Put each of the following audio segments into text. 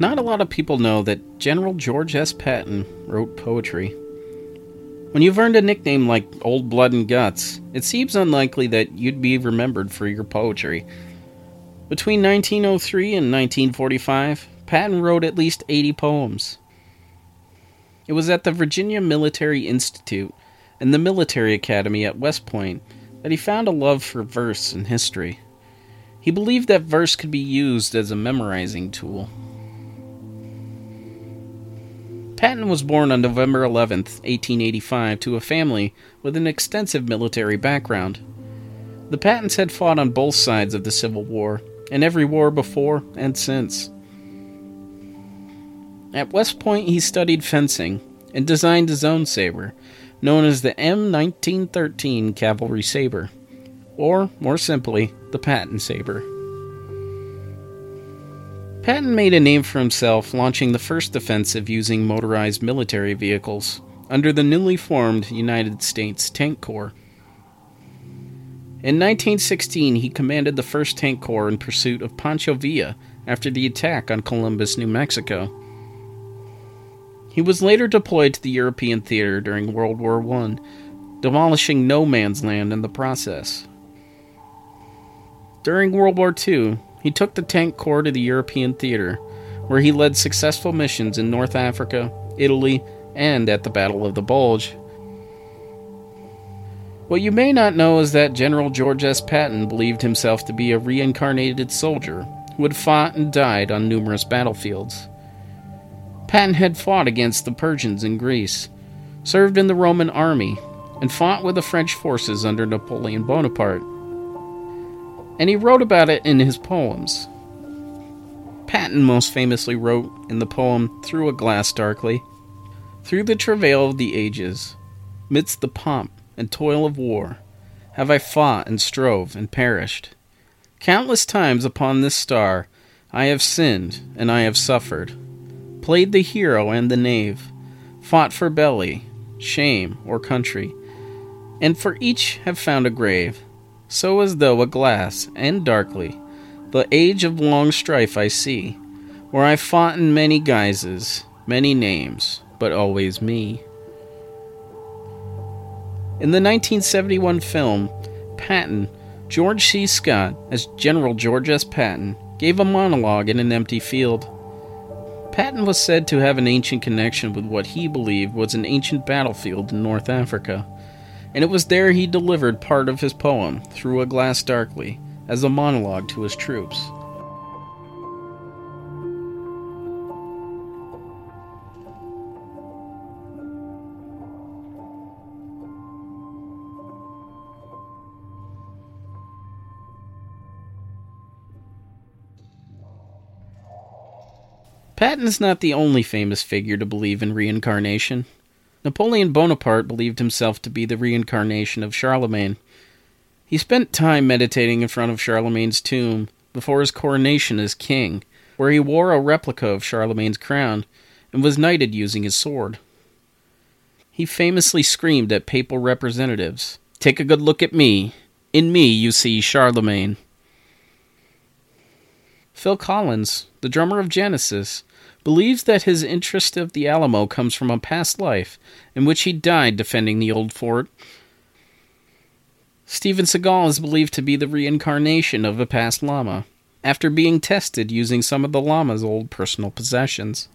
Not a lot of people know that General George S. Patton wrote poetry. When you've earned a nickname like Old Blood and Guts, it seems unlikely that you'd be remembered for your poetry. Between 1903 and 1945, Patton wrote at least 80 poems. It was at the Virginia Military Institute and the Military Academy at West Point that he found a love for verse and history. He believed that verse could be used as a memorizing tool. Patton was born on November 11, 1885, to a family with an extensive military background. The Pattons had fought on both sides of the Civil War, and every war before and since. At West Point, he studied fencing and designed his own saber, known as the M1913 Cavalry Saber, or, more simply, the Patton Saber. Patton made a name for himself launching the first offensive using motorized military vehicles under the newly formed United States Tank Corps. In 1916, he commanded the 1st Tank Corps in pursuit of Pancho Villa after the attack on Columbus, New Mexico. He was later deployed to the European theater during World War I, demolishing no man's land in the process. During World War II, he took the Tank Corps to the European theater, where he led successful missions in North Africa, Italy, and at the Battle of the Bulge. What you may not know is that General George S. Patton believed himself to be a reincarnated soldier who had fought and died on numerous battlefields. Patton had fought against the Persians in Greece, served in the Roman army, and fought with the French forces under Napoleon Bonaparte and he wrote about it in his poems. Patton most famously wrote in the poem Through a Glass Darkly Through the travail of the ages, midst the pomp and toil of war, have I fought and strove and perished. Countless times upon this star I have sinned and I have suffered, played the hero and the knave, fought for belly, shame, or country, and for each have found a grave so as though a glass, and darkly, the age of long strife I see, where I fought in many guises, many names, but always me. In the 1971 film, Patton, George C. Scott, as General George S. Patton, gave a monologue in an empty field. Patton was said to have an ancient connection with what he believed was an ancient battlefield in North Africa and it was there he delivered part of his poem, Through a Glass Darkly, as a monologue to his troops. Patton is not the only famous figure to believe in reincarnation. Napoleon Bonaparte believed himself to be the reincarnation of Charlemagne. He spent time meditating in front of Charlemagne's tomb before his coronation as king, where he wore a replica of Charlemagne's crown and was knighted using his sword. He famously screamed at papal representatives, Take a good look at me. In me you see Charlemagne. Phil Collins, the drummer of Genesis, believes that his interest of the Alamo comes from a past life in which he died defending the old fort. Steven Seagal is believed to be the reincarnation of a past lama, after being tested using some of the lama's old personal possessions.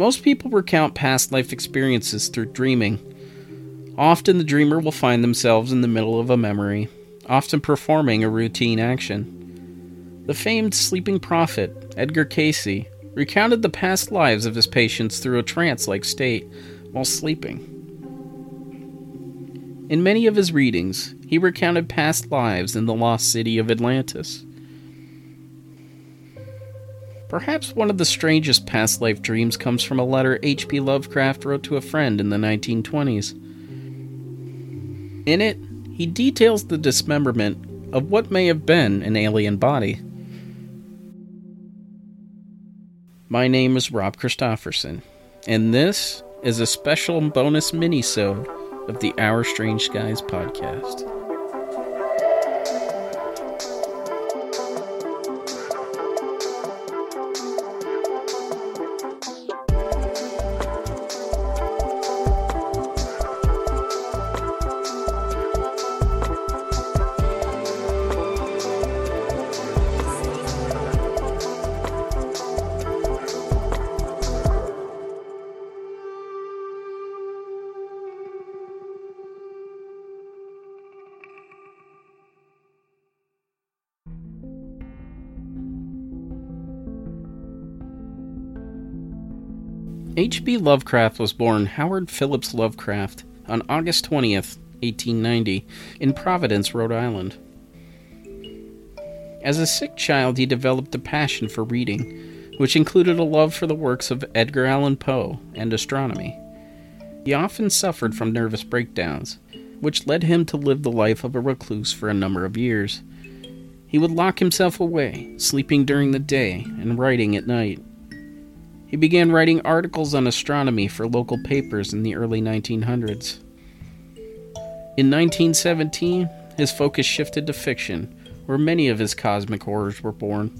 Most people recount past life experiences through dreaming. Often the dreamer will find themselves in the middle of a memory, often performing a routine action. The famed sleeping prophet, Edgar Cayce, recounted the past lives of his patients through a trance like state while sleeping. In many of his readings, he recounted past lives in the lost city of Atlantis. Perhaps one of the strangest past life dreams comes from a letter H.P. Lovecraft wrote to a friend in the 1920s. In it, he details the dismemberment of what may have been an alien body. My name is Rob Christofferson, and this is a special bonus mini-sode of the Our Strange Skies podcast. H.P. Lovecraft was born Howard Phillips Lovecraft on August 20th, 1890, in Providence, Rhode Island. As a sick child, he developed a passion for reading, which included a love for the works of Edgar Allan Poe and astronomy. He often suffered from nervous breakdowns, which led him to live the life of a recluse for a number of years. He would lock himself away, sleeping during the day and writing at night. He began writing articles on astronomy for local papers in the early 1900s. In 1917, his focus shifted to fiction, where many of his cosmic horrors were born.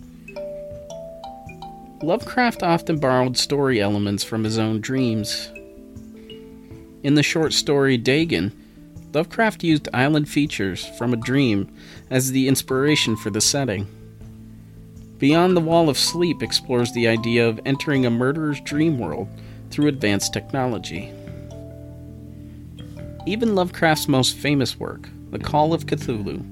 Lovecraft often borrowed story elements from his own dreams. In the short story Dagon, Lovecraft used island features from a dream as the inspiration for the setting. Beyond the Wall of Sleep explores the idea of entering a murderer's dream world through advanced technology. Even Lovecraft's most famous work, The Call of Cthulhu,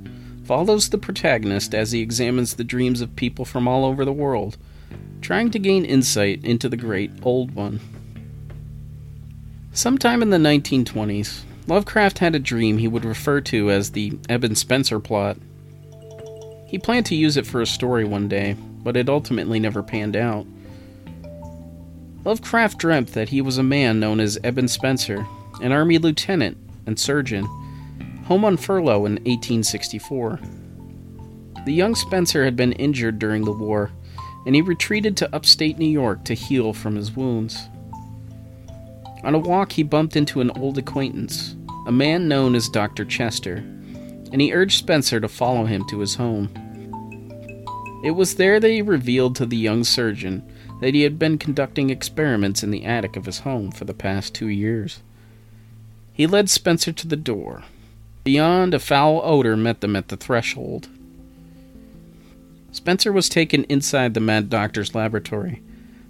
follows the protagonist as he examines the dreams of people from all over the world, trying to gain insight into the great Old One. Sometime in the 1920s, Lovecraft had a dream he would refer to as the Eben Spencer plot. He planned to use it for a story one day, but it ultimately never panned out. Lovecraft dreamt that he was a man known as Eben Spencer, an army lieutenant and surgeon, home on furlough in 1864. The young Spencer had been injured during the war, and he retreated to upstate New York to heal from his wounds. On a walk, he bumped into an old acquaintance, a man known as Dr. Chester, and he urged Spencer to follow him to his home. It was there that he revealed to the young surgeon that he had been conducting experiments in the attic of his home for the past two years. He led Spencer to the door. Beyond, a foul odor met them at the threshold. Spencer was taken inside the Mad Doctor's laboratory,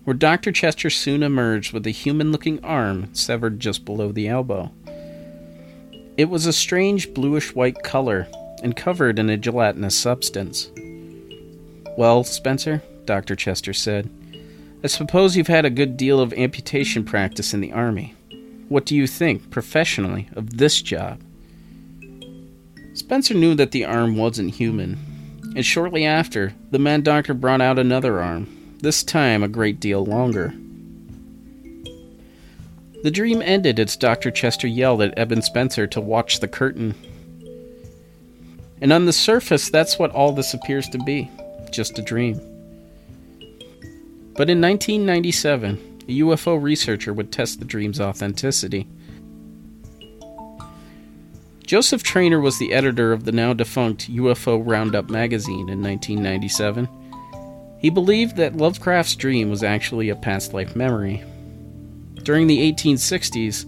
where Dr. Chester soon emerged with a human looking arm severed just below the elbow. It was a strange bluish white color and covered in a gelatinous substance. Well, Spencer, Dr. Chester said, I suppose you've had a good deal of amputation practice in the Army. What do you think, professionally, of this job? Spencer knew that the arm wasn't human, and shortly after, the Mad Doctor brought out another arm, this time a great deal longer. The dream ended as Dr. Chester yelled at Eben Spencer to watch the curtain. And on the surface, that's what all this appears to be just a dream. But in 1997, a UFO researcher would test the dream's authenticity. Joseph Trainor was the editor of the now defunct UFO Roundup magazine in 1997. He believed that Lovecraft's dream was actually a past life memory. During the 1860s,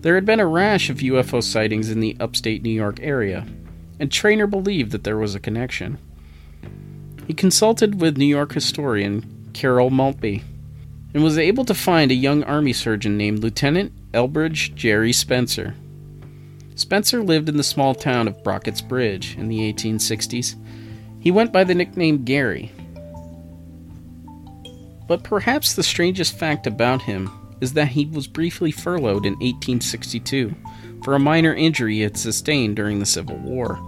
there had been a rash of UFO sightings in the upstate New York area, and Trainor believed that there was a connection. He consulted with New York historian Carol Maltby and was able to find a young army surgeon named Lieutenant Elbridge Jerry Spencer. Spencer lived in the small town of Brockett's Bridge in the 1860s. He went by the nickname Gary. But perhaps the strangest fact about him is that he was briefly furloughed in 1862 for a minor injury he had sustained during the Civil War.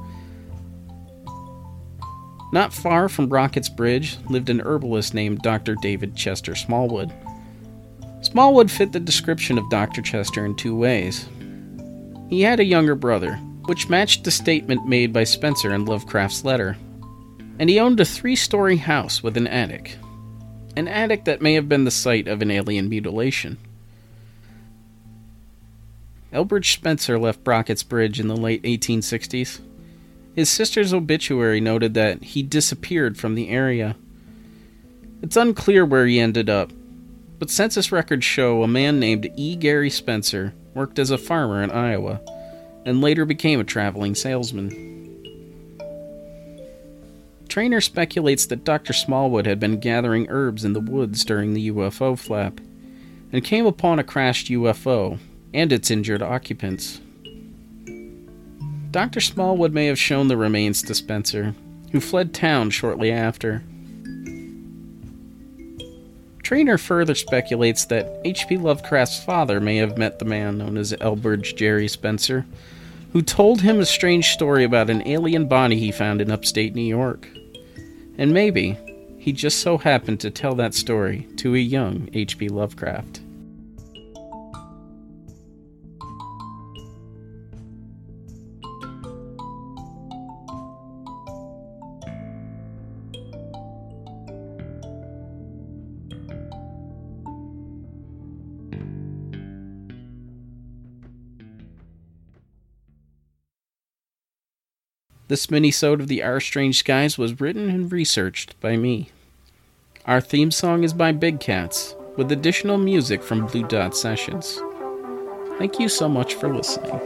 Not far from Brockett's Bridge lived an herbalist named Dr. David Chester Smallwood. Smallwood fit the description of Dr. Chester in two ways. He had a younger brother, which matched the statement made by Spencer in Lovecraft's letter, and he owned a three story house with an attic. An attic that may have been the site of an alien mutilation. Elbridge Spencer left Brockett's Bridge in the late 1860s. His sister's obituary noted that he disappeared from the area. It's unclear where he ended up, but census records show a man named E. Gary Spencer worked as a farmer in Iowa and later became a traveling salesman. Trainor speculates that Dr. Smallwood had been gathering herbs in the woods during the UFO flap and came upon a crashed UFO and its injured occupants. Dr. Smallwood may have shown the remains to Spencer, who fled town shortly after. Trainor further speculates that H.P. Lovecraft's father may have met the man known as Elbridge Jerry Spencer, who told him a strange story about an alien body he found in upstate New York. And maybe he just so happened to tell that story to a young H.P. Lovecraft. This mini-sode of the Our Strange Skies was written and researched by me. Our theme song is by Big Cats, with additional music from Blue Dot Sessions. Thank you so much for listening.